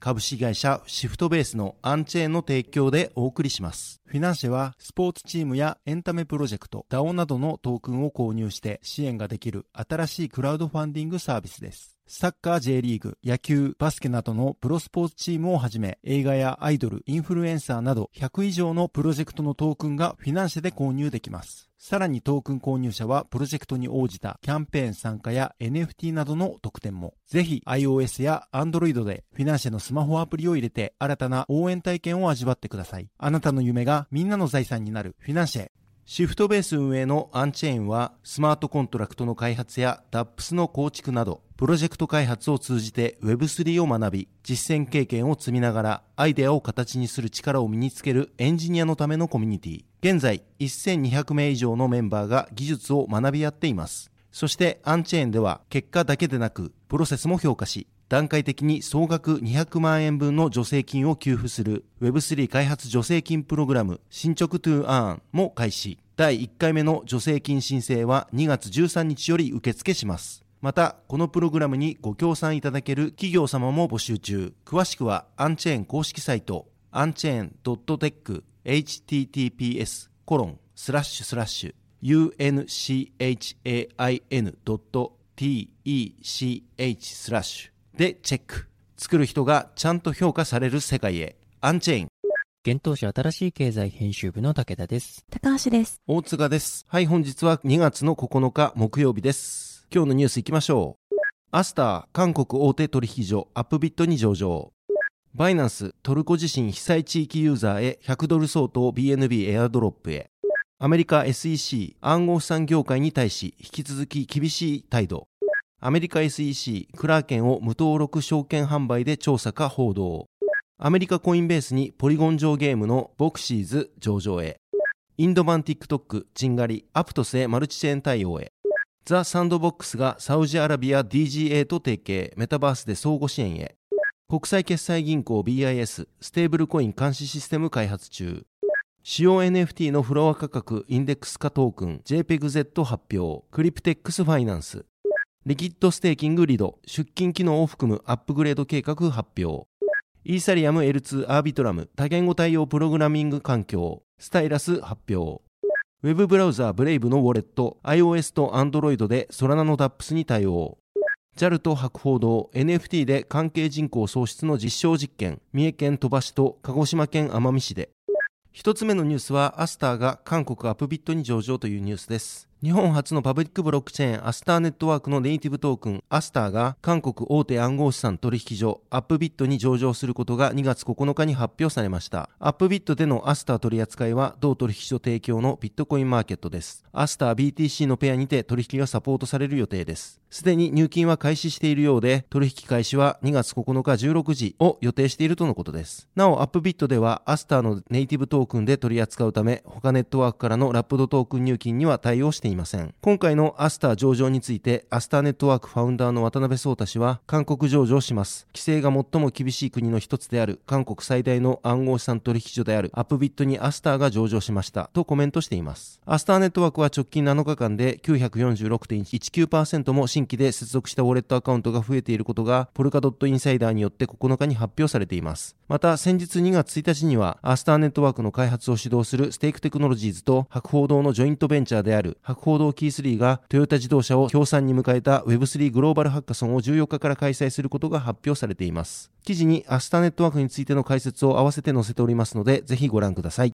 株式会社シフトベースのアンチェーンの提供でお送りします。フィナンシェはスポーツチームやエンタメプロジェクト、DAO などのトークンを購入して支援ができる新しいクラウドファンディングサービスです。サッカー J リーグ、野球、バスケなどのプロスポーツチームをはじめ、映画やアイドル、インフルエンサーなど100以上のプロジェクトのトークンがフィナンシェで購入できます。さらにトークン購入者はプロジェクトに応じたキャンペーン参加や NFT などの特典も。ぜひ iOS や Android でフィナンシェのスマホアプリを入れて新たな応援体験を味わってください。あなたの夢がみんなの財産になるフィナンシェ。シフトベース運営のアンチェーンはスマートコントラクトの開発や DApps の構築などプロジェクト開発を通じて Web3 を学び実践経験を積みながらアイデアを形にする力を身につけるエンジニアのためのコミュニティ現在1200名以上のメンバーが技術を学び合っていますそしてアンチェーンでは結果だけでなくプロセスも評価し段階的に総額200万円分の助成金を給付する Web3 開発助成金プログラム進捗 to earn も開始。第1回目の助成金申請は2月13日より受付します。またこのプログラムにご協賛いただける企業様も募集中。詳しくはアンチェーン公式サイトアンチェーン .tech https コロンスラッシュスラッシュ unchain.tech スラッシュ。でチェック。作る人がちゃんと評価される世界へ。アンチェーン。現当社新しい経済編集部の武田です。高橋です。大塚です。はい本日は2月の9日木曜日です。今日のニュースいきましょう。アスター韓国大手取引所アップビットに上場。バイナンストルコ地震被災地域ユーザーへ100ドル相当 BNB エアドロップへ。アメリカ SEC 暗号資産業界に対し引き続き厳しい態度アメリカ SEC クラーケンを無登録証券販売で調査か報道。アメリカコインベースにポリゴン上ゲームのボクシーズ上場へ。インド版 TikTok チンガリアプトスへマルチチェーン対応へ。ザ・サンドボックスがサウジアラビア DGA と提携メタバースで相互支援へ。国際決済銀行 BIS ステーブルコイン監視システム開発中。主要 NFT のフロア価格インデックス化トークン JPEGZ 発表。クリプテックスファイナンス。リキッドステーキングリド出金機能を含むアップグレード計画発表。イーサリアム L2 アービトラム多言語対応プログラミング環境スタイラス発表。ウェブブラウザーブレイブのウォレット iOS と Android でソラナの DApps に対応。JAL と博報堂 NFT で関係人口創出の実証実験。三重県鳥羽市と鹿児島県奄美市で。一つ目のニュースはアスターが韓国アップビットに上場というニュースです。日本初のパブリックブロックチェーンアスターネットワークのネイティブトークンアスターが韓国大手暗号資産取引所アップビットに上場することが2月9日に発表されました。アップビットでのアスター取扱いは同取引所提供のビットコインマーケットです。アスター BTC のペアにて取引がサポートされる予定です。すでに入金は開始しているようで取引開始は2月9日16時を予定しているとのことです。なおアップビットではアスターのネイティブトークンで取り扱うため他ネットワークからのラップドトークン入金には対応していますいません。今回のアスター上場についてアスターネットワークファウンダーの渡辺壮太氏は韓国上場します。規制が最も厳しい国の一つである韓国最大の暗号資産取引所であるアップビットにアスターが上場しましたとコメントしています。アスターネットワークは直近7日間で946.19%も新規で接続したウォレットアカウントが増えていることがポルカドットインサイダーによって9日に発表されています。また先日2月1日にはアスターネットワークの開発を主導するステークテクノロジーズと博報堂のジョイントベンチャーである博報堂キー3がトヨタ自動車を協賛に迎えた Web3 グローバルハッカソンを14日から開催することが発表されています記事にアスタネットワークについての解説を合わせて載せておりますのでぜひご覧ください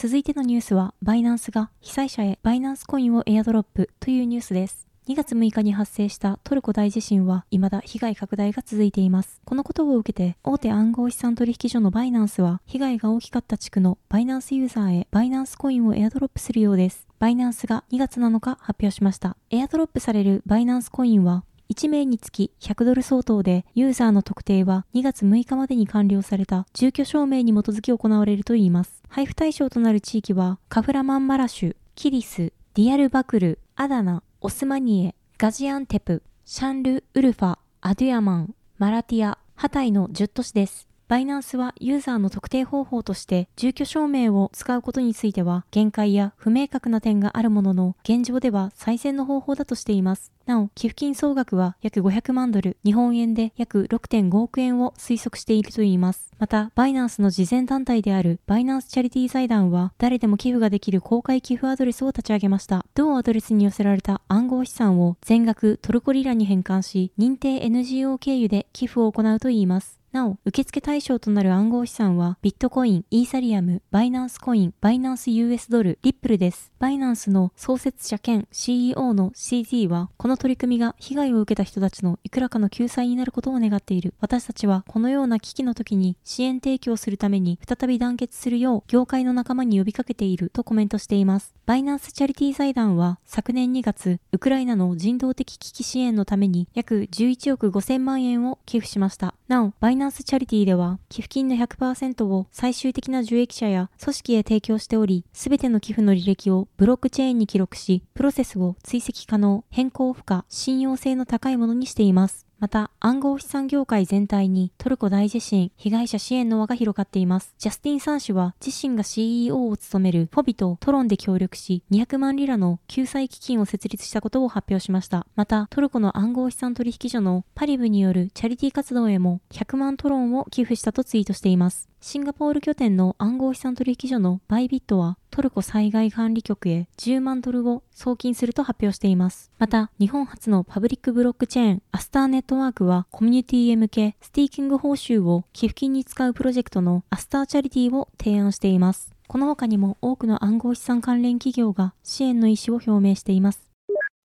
続いてのニュースは、バイナンスが被災者へバイナンスコインをエアドロップというニュースです。2月6日に発生したトルコ大地震は未だ被害拡大が続いています。このことを受けて、大手暗号資産取引所のバイナンスは、被害が大きかった地区のバイナンスユーザーへバイナンスコインをエアドロップするようです。バイナンスが2月7日発表しました。エアドロップされるバイナンスコインは、1名につき100ドル相当で、ユーザーの特定は2月6日までに完了された住居証明に基づき行われるといいます。配布対象となる地域は、カフラマンマラシュ、キリス、ディアルバクル、アダナ、オスマニエ、ガジアンテプ、シャンル・ウルファ、アドゥヤマン、マラティア、ハタイの10都市です。バイナンスはユーザーの特定方法として住居証明を使うことについては限界や不明確な点があるものの現状では最善の方法だとしています。なお、寄付金総額は約500万ドル、日本円で約6.5億円を推測しているといいます。また、バイナンスの慈善団体であるバイナンスチャリティ財団は、誰でも寄付ができる公開寄付アドレスを立ち上げました。同アドレスに寄せられた暗号資産を全額トルコリラに変換し、認定 NGO 経由で寄付を行うといいます。なお、受付対象となる暗号資産は、ビットコイン、イーサリアム、バイナンスコイン、バイナンス US ドル、リップルです。バイナンスの創設者兼 CEO の CZ は、この取り組みが被害を受けた人たちのいくらかの救済になることを願っている。私たちは、このような危機の時に支援提供するために再び団結するよう、業界の仲間に呼びかけているとコメントしています。バイナンスチャリティ財団は、昨年2月、ウクライナの人道的危機支援のために約11億5000万円を寄付しました。なお、バイナンスチャリティでは、寄付金の100%を最終的な受益者や組織へ提供しており、すべての寄付の履歴をブロックチェーンに記録し、プロセスを追跡可能、変更不可、信用性の高いものにしています。また、暗号資産業界全体にトルコ大地震被害者支援の輪が広がっています。ジャスティン・サン氏は自身が CEO を務めるフォビとトロンで協力し、200万リラの救済基金を設立したことを発表しました。また、トルコの暗号資産取引所のパリブによるチャリティ活動へも100万トロンを寄付したとツイートしています。シンガポール拠点の暗号資産取引所のバイビットはトルコ災害管理局へ10万ドルを送金すると発表しています。また、日本初のパブリックブロックチェーンアスターネットワークはコミュニティへ向けスティーキング報酬を寄付金に使うプロジェクトのアスターチャリティを提案しています。この他にも多くの暗号資産関連企業が支援の意思を表明しています。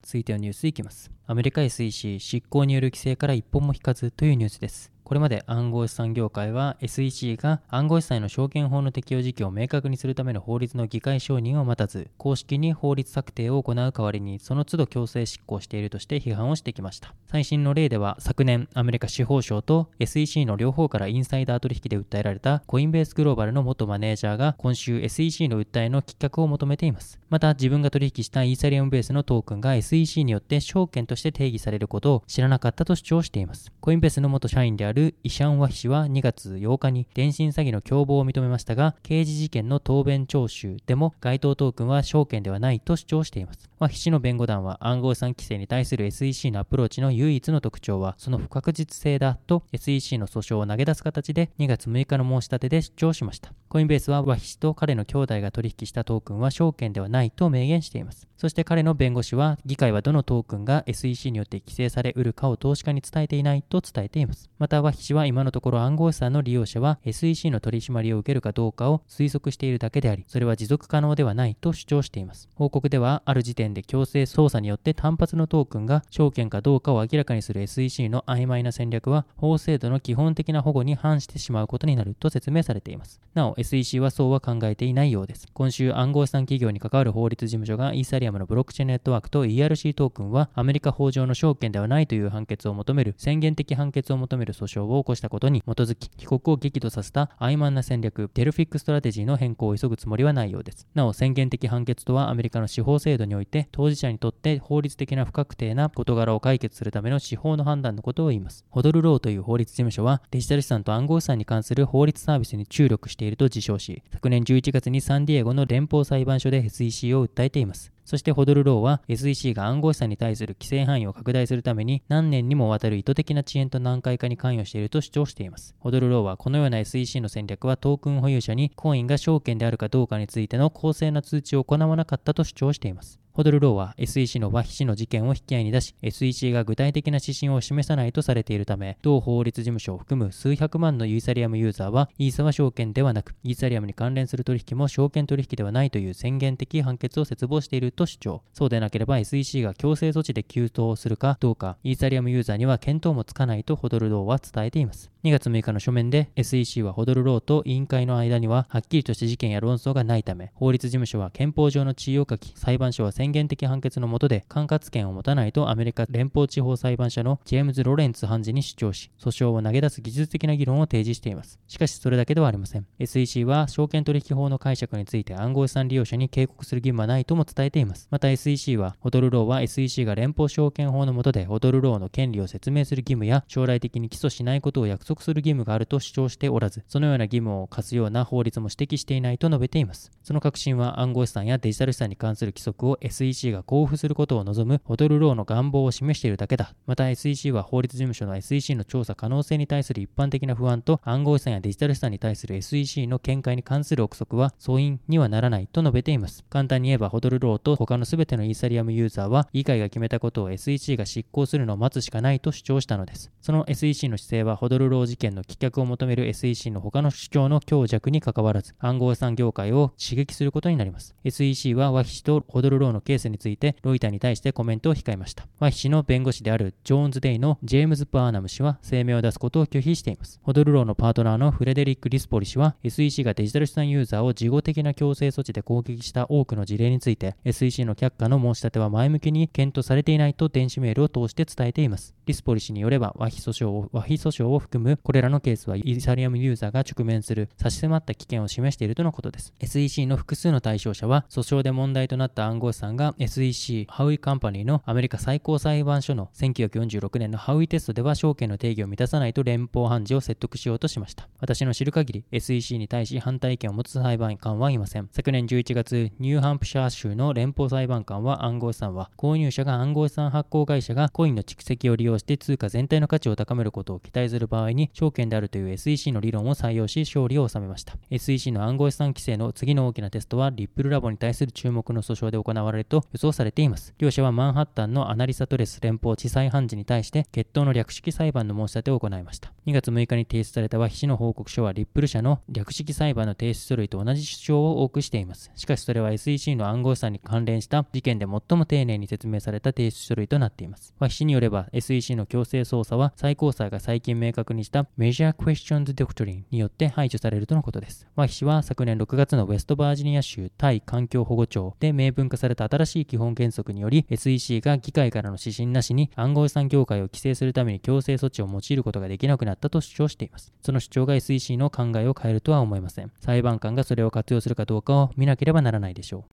続いてはニュースいきます。アメリカ SEC 執行による規制から一本も引かずというニュースです。これまで暗号資産業界は SEC が暗号資産への証券法の適用時期を明確にするための法律の議会承認を待たず、公式に法律策定を行う代わりにその都度強制執行しているとして批判をしてきました。最新の例では昨年アメリカ司法省と SEC の両方からインサイダー取引で訴えられたコインベースグローバルの元マネージャーが今週 SEC の訴えの棄却を求めています。また自分が取引したイーサリアムベースのトークンが SEC によって証券として定義されることを知らなかったと主張しています。コインベースの元社員であるイシャン・ワヒ氏は2月8日に電信詐欺の共謀を認めましたが、刑事事件の答弁聴取でも該当トークンは証券ではないと主張しています。ワヒ氏の弁護団は暗号資産規制に対する SEC のアプローチの唯一の特徴はその不確実性だと SEC の訴訟を投げ出す形で2月6日の申し立てで主張しました。コインベースはワヒ氏と彼の兄弟が取引したトークンは証券ではないと明言しています。そして彼の弁護士は議会はどのトークンが SEC によって規制されうるかを投資家に伝えていないと伝えています。また、ワヒ氏は今のところ暗号資産の利用者は SEC の取り締まりを受けるかどうかを推測しているだけであり、それは持続可能ではないと主張しています。報告では、ある時点で強制操作によって単発のトークンが証券かどうかを明らかにする SEC の曖昧な戦略は、法制度の基本的な保護に反してしまうことになると説明されています。なお、SEC はそうは考えていないようです。今週、暗号資産企業に関わる法律事務所がイーサリアムのブロックチェーンネットワークと ERC トークンはアメリカ法上の証券ではないという判決を求める宣言的判決を求める訴訟を起こしたことに基づき、帰国を激怒させた曖昧な戦略、テルフィックストラテジーの変更を急ぐつもりはないようです。なお、宣言的判決とはアメリカの司法制度において当事者にとって法律的な不確定な事柄を解決するための司法の判断のことを言います。ホドルローという法律事務所はデジタル資産と暗号資産に関する法律サービスに注力していると自称し、昨年11月にサンディエゴの連邦裁判所で SEC を訴えています。そしてホドルローは SEC が暗号資産に対する規制範囲を拡大するために何年にもわたる意図的な遅延と難解化に関与していると主張しています。ホドルローはこのような SEC の戦略はトークン保有者にコインが証券であるかどうかについての公正な通知を行わなかったと主張しています。ホドルローは SEC の和秘氏の事件を引き合いに出し、SEC が具体的な指針を示さないとされているため、同法律事務所を含む数百万のイーサリアムユーザーは、イーサは証券ではなく、イーサリアムに関連する取引も証券取引ではないという宣言的判決を切望していると主張。そうでなければ SEC が強制措置で急騰するかどうか、イーサリアムユーザーには見当もつかないとホドルローは伝えています。2月6日の書面で SEC はホドルローと委員会の間にははっきりとした事件や論争がないため、法律事務所は憲法上の地位を書き、裁判所は宣言的判決の下で管轄権を持たないとアメリカ連邦地方裁判所のジェームズ・ロレンツ判事に主張し、訴訟を投げ出す技術的な議論を提示しています。しかしそれだけではありません。SEC は証券取引法の解釈について暗号資産利用者に警告する義務はないとも伝えています。また SEC は、ホドルローは SEC が連邦証券法の下でホドルローの権利を説明する義務や将来的に起訴しないことを約束する義務があると主張しておらず、そのような義務を課すような法律も指摘していないと述べています。その確信は暗号資産やデジタル資産に関する規則を SEC が交付することを望むホドルローの願望を示しているだけだ。また SEC は法律事務所の SEC の調査可能性に対する一般的な不安と暗号資産やデジタル資産に対する SEC の見解に関する憶測は相違にはならないと述べています。簡単に言えばホドルローと他の全てのイーサリアムユーザーは議会が決めたことを SEC が執行するのを待つしかないと主張したのです。その SEC の姿勢はホドルロー事件の棄却を求める SEC の他の主張の強弱に関わらず暗号資産業界を刺激することになります。SEC はワヒ氏とホドルローのケースについてロイターに対してコメントを控えました。ワヒ氏の弁護士であるジョーンズ・デイのジェームズ・バーナム氏は声明を出すことを拒否しています。ホドルローのパートナーのフレデリック・リスポリ氏は SEC がデジタル資産ユーザーを事後的な強制措置で攻撃した多くの事例について SEC の却下の申し立ては前向きに検討されていないと電子メールを通して伝えています。リスポリ氏によれば和非訴訟を和非訴訟を含むこれらのケースはイーサリアムユーザーが直面する差し迫った危険を示しているとのことです。SEC の複数の対象者は訴訟で問題となった暗号資産が SEC ハウイカンパニーのアメリカ最高裁判所の1946年のハウイテストでは証券の定義を満たさないと連邦判事を説得しようとしました。私の知る限り SEC に対し反対意見を持つ裁判官はいません。昨年11月、ニューハンプシャー州の連邦裁判官は暗号資産は購入者が暗号資産発行会社がコインの蓄積を利用して通貨全体の価値を高めることを期待する場合に証券であるという SEC の理論を採用し勝利を収めました。SEC の暗号資産規制の次の大きなテストはリップルラボに対する注目の訴訟で行われると予想されています。両者はマンハッタンのアナリサトレス連邦地裁判事に対して決闘の略式裁判の申し立てを行いました。2月6日に提出された和筆の報告書はリップル社の略式裁判の提出書類と同じ主張を多くしています。しかしそれは SEC の暗号資産に関連した事件で最も丁寧に説明された提出書類となっています。和筆によれば SEC の強制捜査は最高裁が最近明確にした Major Questions Doctrine によって排除されるとのことです。和筆は昨年6月のウェストバージニア州対環境保護庁で明文化された新しい基本原則により SEC が議会からの指針なしに暗号資産業界を規制するために強制措置を用いることができなくなったと主張しています。その主張が SEC の考えを変えるとは思いません。裁判官がそれを活用するかどうかを見なければならないでしょう。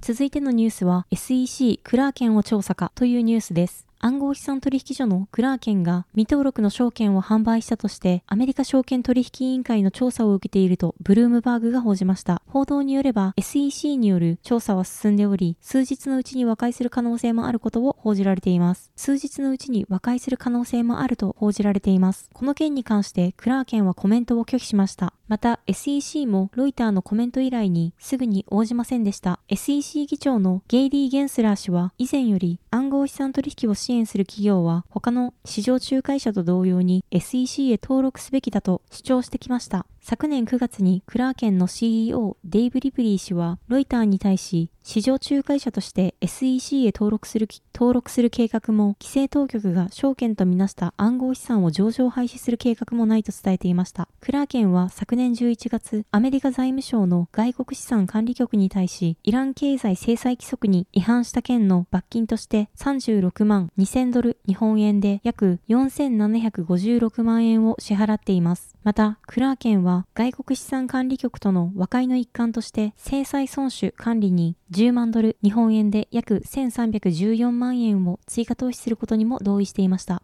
続いてのニュースは SEC クラーケンを調査かというニュースです。暗号資産取引所のクラーケンが未登録の証券を販売したとしてアメリカ証券取引委員会の調査を受けているとブルームバーグが報じました。報道によれば SEC による調査は進んでおり、数日のうちに和解する可能性もあることを報じられています。数日のうちに和解する可能性もあると報じられています。この件に関してクラーケンはコメントを拒否しました。また SEC もロイターのコメント依頼にすぐに応じませんでした。SEC 議長のゲイリー・ゲンスラー氏は以前より暗号資産取引を支援する企業は他の市場仲介者と同様に SEC へ登録すべきだと主張してきました。昨年9月にクラーケンの CEO デイブ・リプリー氏はロイターに対し市場仲介者として SEC へ登録する登録する計画も規制当局が証券とみなした暗号資産を上場廃止する計画もないと伝えていました。クラーケンは昨年11月アメリカ財務省の外国資産管理局に対しイラン経済制裁規則に違反した件の罰金として36万2000ドル日本円で約4756万円を支払っています。また、クラーケンは外国資産管理局との和解の一環として制裁損守管理に10万ドル日本円で約1314万円を追加投資することにも同意していました。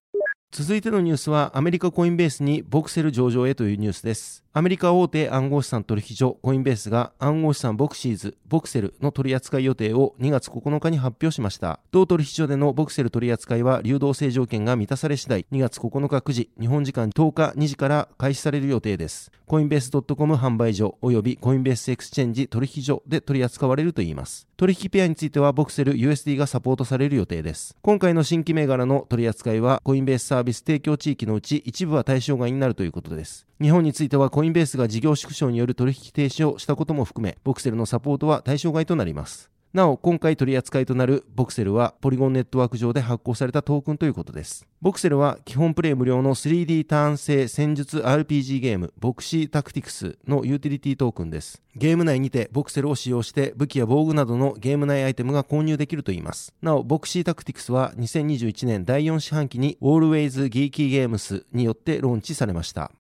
続いてのニュースはアメリカコインベースにボクセル上場へというニュースです。アメリカ大手暗号資産取引所コインベースが暗号資産ボクシーズ、ボクセルの取扱い予定を2月9日に発表しました。同取引所でのボクセル取扱いは流動性条件が満たされ次第2月9日9時、日本時間10日2時から開始される予定です。コインベース .com 販売所及びコインベースエクスチェンジ取引所で取り扱われるといいます。取引ペアについてはボクセル USD がサポートされる予定です。今回の新規銘柄の取り扱いはコインベースサービス提供地域のうち一部は対象外になるということです。日本についてはコインベースが事業縮小による取引停止をしたことも含め、ボクセルのサポートは対象外となります。なお、今回取り扱いとなるボクセルはポリゴンネットワーク上で発行されたトークンということです。ボクセルは基本プレイ無料の 3D ターン製戦術 RPG ゲームボクシータクティクスのユーティリティトークンです。ゲーム内にてボクセルを使用して武器や防具などのゲーム内アイテムが購入できるといいます。なお、ボクシータクティクスは2021年第4四半期に Always Geeky Games によってローンチされました。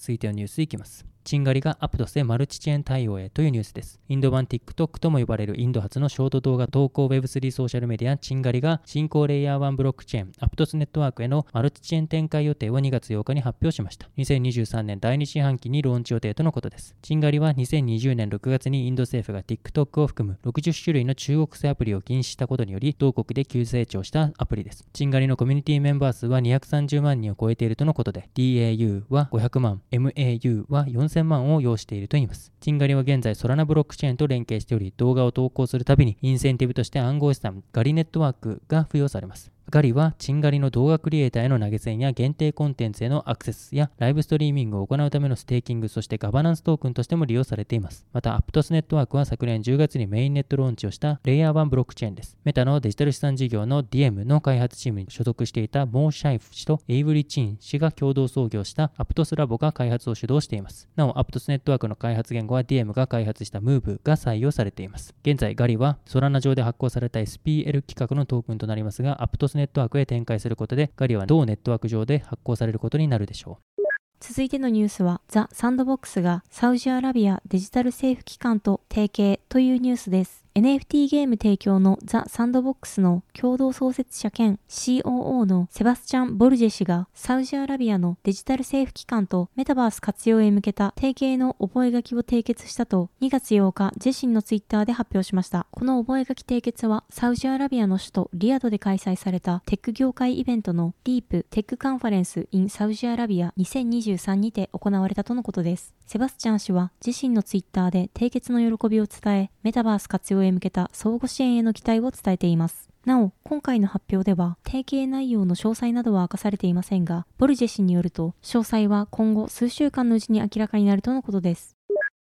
続いてのニュースいきます。チンガリがアプトスでマルチチェーン対応へというニュースです。インド版 TikTok とも呼ばれるインド初のショート動画投稿 Web3 ソーシャルメディアチンガリが新興レイヤー1ブロックチェーンアプトスネットワークへのマルチチェーン展開予定を2月8日に発表しました。2023年第2四半期にローンチ予定とのことです。チンガリは2020年6月にインド政府が TikTok を含む60種類の中国製アプリを禁止したことにより同国で急成長したアプリです。チンガリのコミュニティメンバー数は230万人を超えているとのことで DAU は500万、MAU は4000 4000万を要しているといいます。チンガリは現在ソラナブロックチェーンと連携しており、動画を投稿するたびにインセンティブとして暗号資産ガリネットワークが付与されます。ガリはチンガリの動画クリエイターへの投げ銭や限定コンテンツへのアクセスやライブストリーミングを行うためのステーキング、そしてガバナンストークンとしても利用されています。また、アプトスネットワークは昨年10月にメインネットローンチをしたレイヤー1ブロックチェーンです。メタのデジタル資産事業の DM の開発チームに所属していたモーシャイク氏とエイブリ・チン氏が共同創業したアプトスラボが開発を主導しています。なお、アプトスネットワークの開発言語は DM が開発した Move が採用されています。現在、ガリはソラナ上で発行された SPL 規格のトークンとなりますが、アプトスネットワークへ展開することで、ガリは同ネットワーク上で発行されることになるでしょう。続いてのニュースは、ザ・サンドボックスがサウジアラビアデジタル政府機関と提携というニュースです。NFT ゲーム提供のザ・サンドボックスの共同創設者兼 COO のセバスチャン・ボルジェ氏がサウジアラビアのデジタル政府機関とメタバース活用へ向けた提携の覚書を締結したと2月8日自身のツイッターで発表しました。この覚書締結はサウジアラビアの首都リアドで開催されたテック業界イベントのリープテックカンファレンス in サウジアラビア2023にて行われたとのことです。セバスチャン氏は自身のツイッターで締結の喜びを伝えメタバース活用へ向けた相互支援への期待を伝えています。なお、今回の発表では、提携内容の詳細などは明かされていませんが、ボルジェ氏によると、詳細は今後数週間のうちに明らかになるとのことです。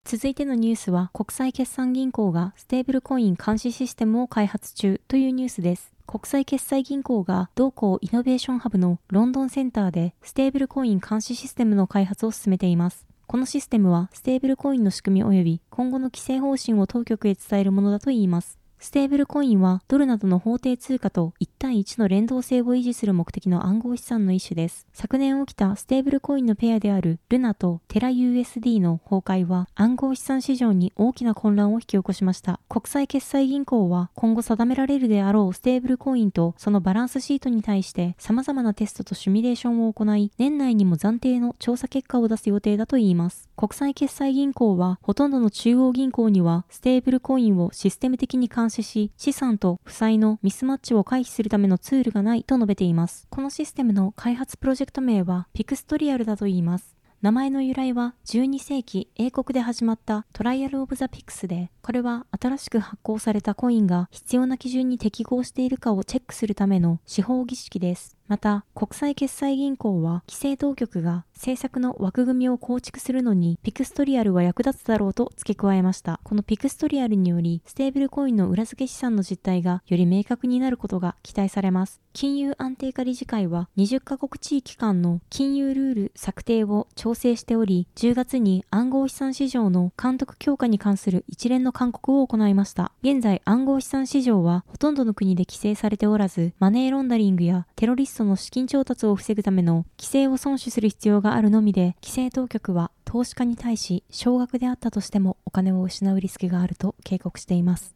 続いてのニュースは、国際決済銀行がステーブルコイン監視システムを開発中というニュースです。国際決済銀行が同行イノベーションハブのロンドンセンターでステーブルコイン監視システムの開発を進めています。このシステムはステーブルコインの仕組み及び今後の規制方針を当局へ伝えるものだといいます。ステーブルコインはドルなどの法定通貨と1対1の連動性を維持する目的の暗号資産の一種です。昨年起きたステーブルコインのペアであるルナとテラ USD の崩壊は暗号資産市場に大きな混乱を引き起こしました。国際決済銀行は今後定められるであろうステーブルコインとそのバランスシートに対して様々なテストとシミュレーションを行い、年内にも暫定の調査結果を出す予定だといいます。国際決済銀行はほとんどの中央銀行にはステーブルコインをシステム的に監視し、資産と負債のミスマッチを回避するためのツールがないと述べています。このシステムの開発プロジェクト名はピクストリアルだといいます。名前の由来は12世紀英国で始まったトライアル・オブ・ザ・ピクスで、これは新しく発行されたコインが必要な基準に適合しているかをチェックするための司法儀式です。また、国際決済銀行は規制当局が政策の枠組みを構築するのにピクストリアルは役立つだろうと付け加えました。このピクストリアルにより、ステーブルコインの裏付け資産の実態がより明確になることが期待されます。金融安定化理事会は20カ国地域間の金融ルール策定を調整しており、10月に暗号資産市場の監督強化に関する一連の勧告を行いました。現在暗号資産市場はほとんどの国で規制されておらず、マネーロンダリングやテロリストへの資金調達を防ぐための規制を遵守する必要があるのみで、規制当局は投資家に対し少額であったとしてもお金を失うリスクがあると警告しています。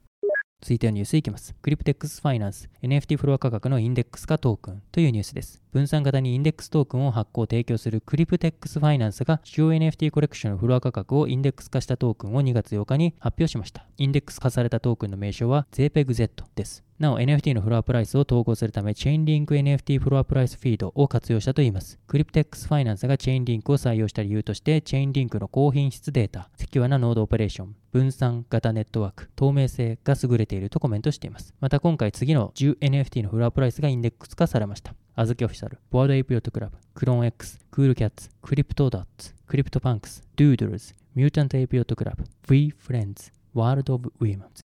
続いてのニュースいきます。クリプテックスファイナンス NFT フロア価格のインデックス化トークンというニュースです。分散型インデックストークンを発行提供するクリプテックスファイナンスが主要 NFT コレクションのフロア価格をインデックス化したトークンを2月8日に発表しました。インデックス化されたトークンの名称は JPEGZ です。なお NFT のフロアプライスを統合するためチェーンリンク NFT フロアプライスフィードを活用したといいます。クリプテックスファイナンスがチェーンリンクを採用した理由としてチェーンリンクの高品質データ、セキュアなノードオペレーション、分散型ネットワーク、透明性が優れているとコメントしています。また今回次の 10NFT のフロアプライスがインデックス化されました。アズキオフィシャル、ボードエイプヨットクラブ、クローン X、クールキャッツ、クリプトトッズ、クリプトパンクス、ドゥードルズ、ミュータントエイプヨットクラブ、 VeeFriends、ワールド・オブ・ウィーマンズ。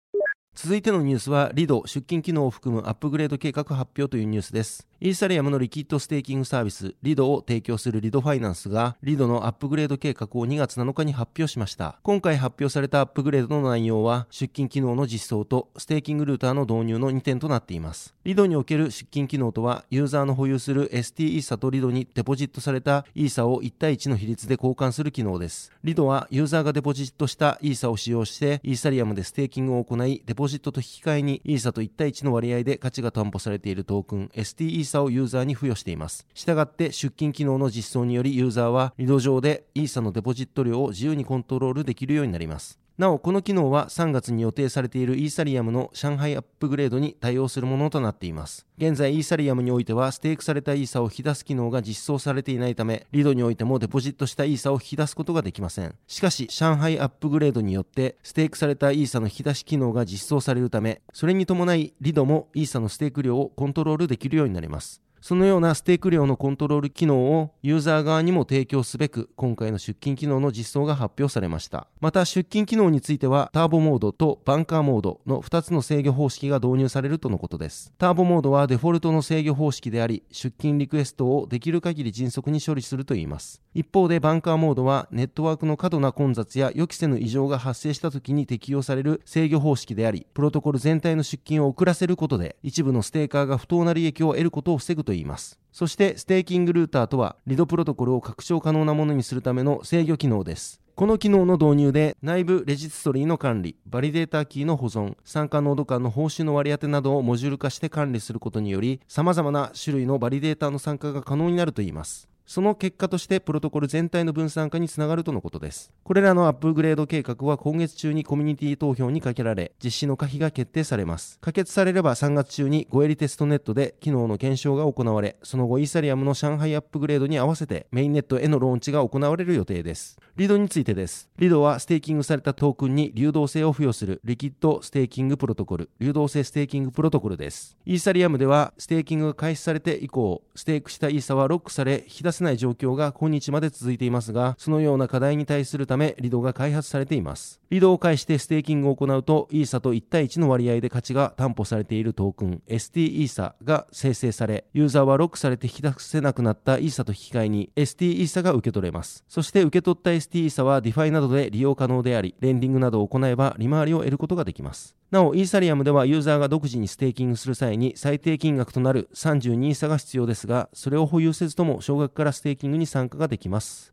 続いてのニュースは、リド出金機能を含むアップグレード計画発表というニュースです。イーサリアムのリキッドステーキングサービス、リドを提供するリドファイナンスが、リドのアップグレード計画を2月7日に発表しました。今回発表されたアップグレードの内容は、出金機能の実装とステーキングルーターの導入の2点となっています。リドにおける出金機能とは、ユーザーの保有する ST イーサとリドにデポジットされたイーサを1対1の比率で交換する機能です。リドはユーザーがデポジットしたイーサを使用して、イーサリアムでステーキングを行い、デポジットと引き換えにイーサと1対1の割合で価値が担保されているトークン ST イーサをユーザーに付与しています。したがって出金機能の実装によりユーザーはリド上でイーサのデポジット量を自由にコントロールできるようになります。なお、この機能は3月に予定されているイーサリアムの上海アップグレードに対応するものとなっています。現在、イーサリアムにおいては、ステークされたイーサを引き出す機能が実装されていないため、リドにおいてもデポジットしたイーサを引き出すことができません。しかし、上海アップグレードによって、ステークされたイーサの引き出し機能が実装されるため、それに伴い、リドもイーサのステーク量をコントロールできるようになります。そのようなステーク量のコントロール機能をユーザー側にも提供すべく、今回の出金機能の実装が発表されました。また、出金機能については、ターボモードとバンカーモードの2つの制御方式が導入されるとのことです。ターボモードはデフォルトの制御方式であり、出金リクエストをできる限り迅速に処理するといいます。一方で、バンカーモードは、ネットワークの過度な混雑や予期せぬ異常が発生した時に適用される制御方式であり、プロトコル全体の出金を遅らせることで、一部のステーカーが不当な利益を得ることを防ぐといいます。そしてステーキングルーターとは、リドプロトコルを拡張可能なものにするための制御機能です。この機能の導入で内部レジストリーの管理、バリデータキーの保存、参加ノード間の報酬の割り当てなどをモジュール化して管理することにより、様々な種類のバリデータの参加が可能になるといいます。その結果としてプロトコル全体の分散化につながるとのことです。これらのアップグレード計画は今月中にコミュニティ投票にかけられ、実施の可否が決定されます。可決されれば3月中にゴエリテストネットで機能の検証が行われ、その後イーサリアムの上海アップグレードに合わせてメインネットへのローンチが行われる予定です。リドについてです。リドはステーキングされたトークンに流動性を付与するリキッドステーキングプロトコル、流動性ステーキングプロトコルです。イーサリアムではステーキングが開始されて以降、ステークしたイーサはロックされ、引き出せない状況が今日まで続いていますが、そのような課題に対処するため、リドが開発されています。リドを介してステーキングを行うと、イーサと1対1の割合で価値が担保されているトークン、ST イーサが生成され、ユーザーはロックされて引き出せなくなったイーサと引き換えに ST イーサが受け取れます。そして受け取った ST イーサは DeFi などで利用可能であり、レンディングなどを行えば利回りを得ることができます。なお、イーサリアムではユーザーが独自にステーキングする際に最低金額となる32イーサが必要ですが、それを保有せずとも少額からステーキングに参加ができます。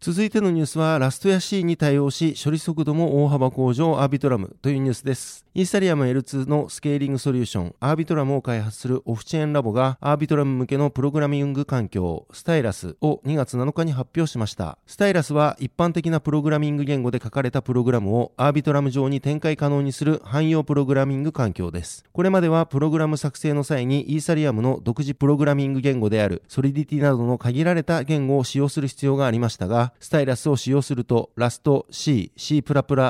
続いてのニュースは、ラストや C に対応し、処理速度も大幅向上アービトラムというニュースです。イーサリアム L2 のスケーリングソリューション、アービトラムを開発するオフチェーンラボが、アービトラム向けのプログラミング環境、スタイラスを2月7日に発表しました。スタイラスは一般的なプログラミング言語で書かれたプログラムをアービトラム上に展開可能にする汎用プログラミング環境です。これまではプログラム作成の際にイーサリアムの独自プログラミング言語であるソリディティなどの限られた言語を使用する必要がありましたが、スタイラスを使用すると、ラスト、C、C++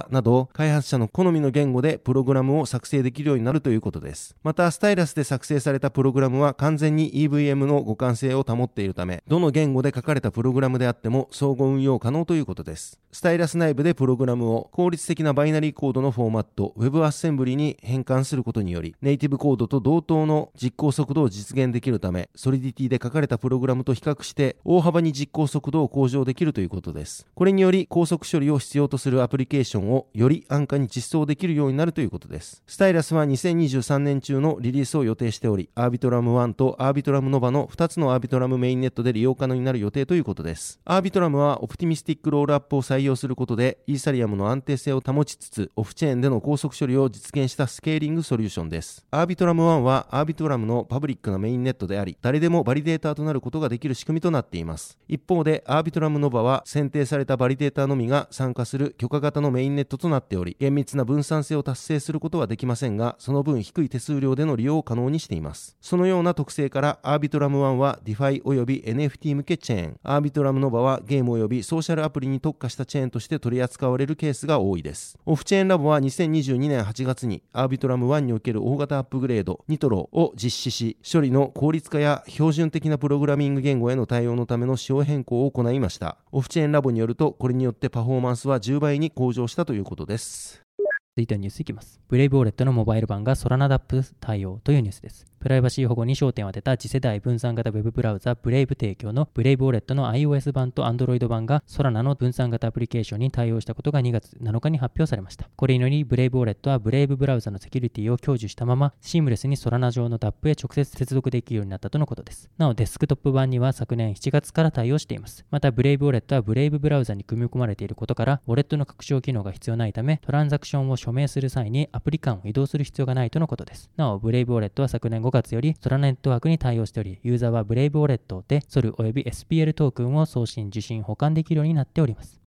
など、開発者の好みの言語でプログラムグラムを作成できるようになるということです。また、スタイラスで作成されたプログラムは完全に EVM の互換性を保っているため、どの言語で書かれたプログラムであっても相互運用可能ということです。スタイラス内部でプログラムを効率的なバイナリーコードのフォーマット、WebAssembly に変換することにより、ネイティブコードと同等の実行速度を実現できるため、ソリディティで書かれたプログラムと比較して、大幅に実行速度を向上できるということです。これにより、高速処理を必要とするアプリケーションをより安価に実装できるようになるということですことです。スタイラスは2023年中のリリースを予定しており、アービトラム1とアービトラムノバの2つのアービトラムメインネットで利用可能になる予定ということです。アービトラムはオプティミスティックロールアップを採用することで、イーサリアムの安定性を保ちつつ、オフチェーンでの高速処理を実現したスケーリングソリューションです。アービトラム1はアービトラムのパブリックなメインネットであり、誰でもバリデーターとなることができる仕組みとなっています。一方で、アービトラムノバは選定されたバリデーターのみが参加する許可型のメインネットとなっており、厳密な分散性を達成するすることはできませんが、その分低い手数料での利用を可能にしています。そのような特性から、アービトラム1は DeFi および NFT 向けチェーン、アービトラムノバはゲームおよびソーシャルアプリに特化したチェーンとして取り扱われるケースが多いです。オフチェーンラボは2022年8月にアービトラム1における大型アップグレード、ニトロを実施し、処理の効率化や標準的なプログラミング言語への対応のための仕様変更を行いました。オフチェーンラボによると、これによってパフォーマンスは10倍に向上したということです。続いてはニュースいきます。ブレイブウォレットのモバイル版がソラナダップ対応というニュースです。プライバシー保護に焦点を当てた次世代分散型ウェブブラウザブレイブ提供のブレイブウォレットの iOS 版と Android 版がソラナの分散型アプリケーションに対応したことが2月7日に発表されました。これによりブレイブウォレットはブレイブブラウザのセキュリティを享受したままシームレスにソラナ上の DAP へ直接接続できるようになったとのことです。なおデスクトップ版には昨年7月から対応しています。またブレイブウォレットはブレイブブラウザに組み込まれていることからウォレットの拡張機能が必要ないためトランザクションを署名する際にアプリ間を移動する必要がないとのことです。なおブレイブウォレットは昨年5月よりソラネットワークに対応しており、ユーザーはブレイブウォレットで SOL および SPL トークンを送信、受信、保管できるようになっております。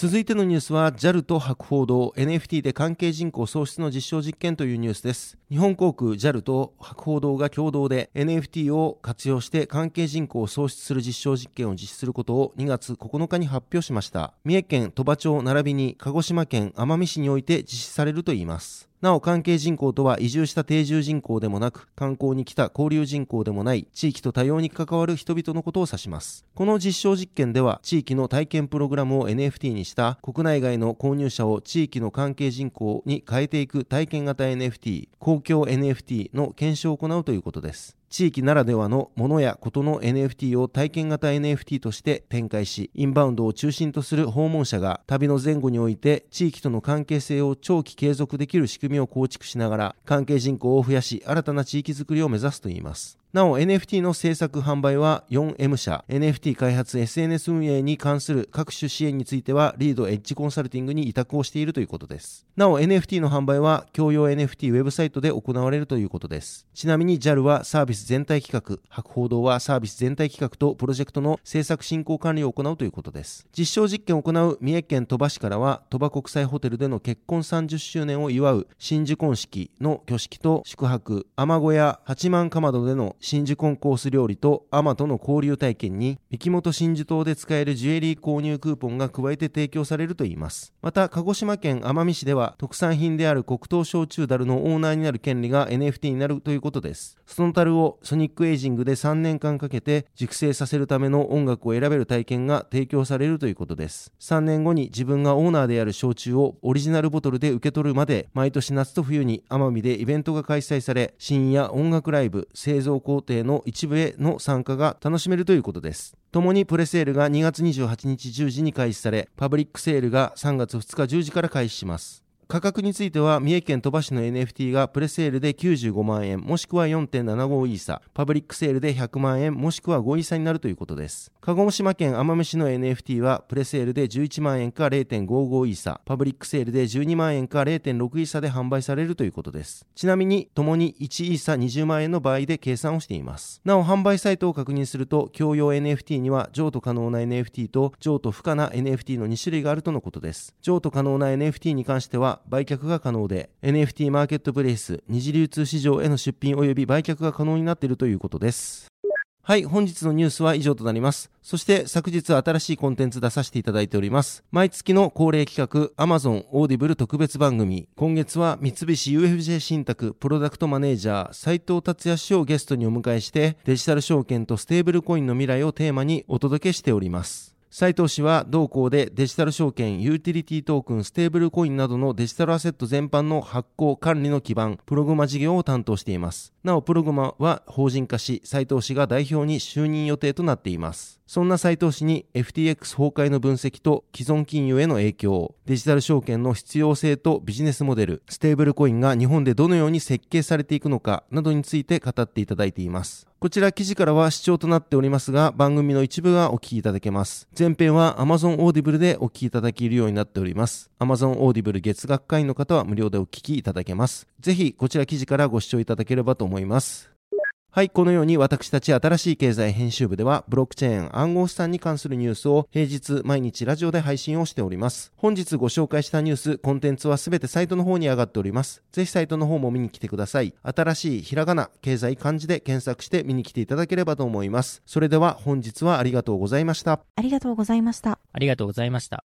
続いてのニュースは JAL と博報堂 NFT で関係人口創出の実証実験というニュースです。日本航空 JAL と博報堂が共同で NFT を活用して関係人口を創出する実証実験を実施することを2月9日に発表しました。三重県鳥羽町並びに鹿児島県奄美市において実施されるといいます。なお関係人口とは移住した定住人口でもなく観光に来た交流人口でもない地域と多様に関わる人々のことを指します。この実証実験では地域の体験プログラムを NFT にした国内外の購入者を地域の関係人口に変えていく体験型 NFT 公共 NFT の検証を行うということです。地域ならではのものやことの NFT を体験型 NFT として展開し、インバウンドを中心とする訪問者が旅の前後において地域との関係性を長期継続できる仕組みを構築しながら関係人口を増やし新たな地域づくりを目指すといいます。なお NFT の制作販売は 4M 社。NFT 開発 SNS 運営に関する各種支援についてはリードエッジコンサルティングに委託をしているということです。なお NFT の販売は共用 NFT ウェブサイトで行われるということです。ちなみに JAL はサービス全体企画博報堂はサービス全体企画とプロジェクトの制作進行管理を行うということです。実証実験を行う三重県鳥羽市からは鳥羽国際ホテルでの結婚30周年を祝う真珠婚式の挙式と宿泊天小屋八幡かまどでの真珠コンコース料理とアマとの交流体験に三木本真珠島で使えるジュエリー購入クーポンが加えて提供されるといいます。また鹿児島県奄美市では特産品である黒糖焼酎樽のオーナーになる権利が NFT になるということです。その樽をソニックエイジングで3年間かけて熟成させるための音楽を選べる体験が提供されるということです。3年後に自分がオーナーである焼酎をオリジナルボトルで受け取るまで毎年夏と冬に奄美でイベントが開催され深夜音楽ライブ製造工程の一部への参加が楽しめるということです。共にプレセールが2月28日10時に開始されパブリックセールが3月2日10時から開始します。価格については三重県鳥羽市の NFT がプレセールで95万円もしくは4.75イーサパブリックセールで100万円もしくは5イーサになるということです。鹿児島県奄美市の NFT はプレセールで11万円か0.55イーサパブリックセールで12万円か0.6イーサで販売されるということです。ちなみに共に1イーサ20万円の場合で計算をしています。なお販売サイトを確認すると共用 NFT には譲渡可能な NFT と譲渡不可な NFT の2種類があるとのことです。譲渡可能な NFT に関してはは売却が可能で NFT マーケットプレイス二次流通市場への出品及び売却が可能になっているということですはい、本日のニュースは以上となります。そして昨日新しいコンテンツ出させていただいております。毎月の恒例企画 Amazon オーディブル特別番組。今月は三菱 UFJ 信託プロダクトマネージャー斉藤達也氏をゲストにお迎えしてデジタル証券とステーブルコインの未来をテーマにお届けしております。斉藤氏は同行でデジタル証券、ユーティリティトークン、ステーブルコインなどのデジタルアセット全般の発行、管理の基盤、プログマ事業を担当しています。なお、プログマは法人化し、斉藤氏が代表に就任予定となっています。そんな斉藤氏に FTX 崩壊の分析と既存金融への影響、デジタル証券の必要性とビジネスモデル、ステーブルコインが日本でどのように設計されていくのかなどについて語っていただいています。こちら記事からは視聴となっておりますが、番組の一部がお聞きいただけます。前編は Amazon Audible でお聞きいただけるようになっております。Amazon Audible 月額会員の方は無料でお聞きいただけます。ぜひこちら記事からご視聴いただければと思います。はい、このように私たち新しい経済編集部では、ブロックチェーン暗号資産に関するニュースを平日毎日ラジオで配信をしております。本日ご紹介したニュース、コンテンツはすべてサイトの方に上がっております。ぜひサイトの方も見に来てください。新しいひらがな、経済漢字で検索して見に来ていただければと思います。それでは本日はありがとうございました。ありがとうございました。ありがとうございました。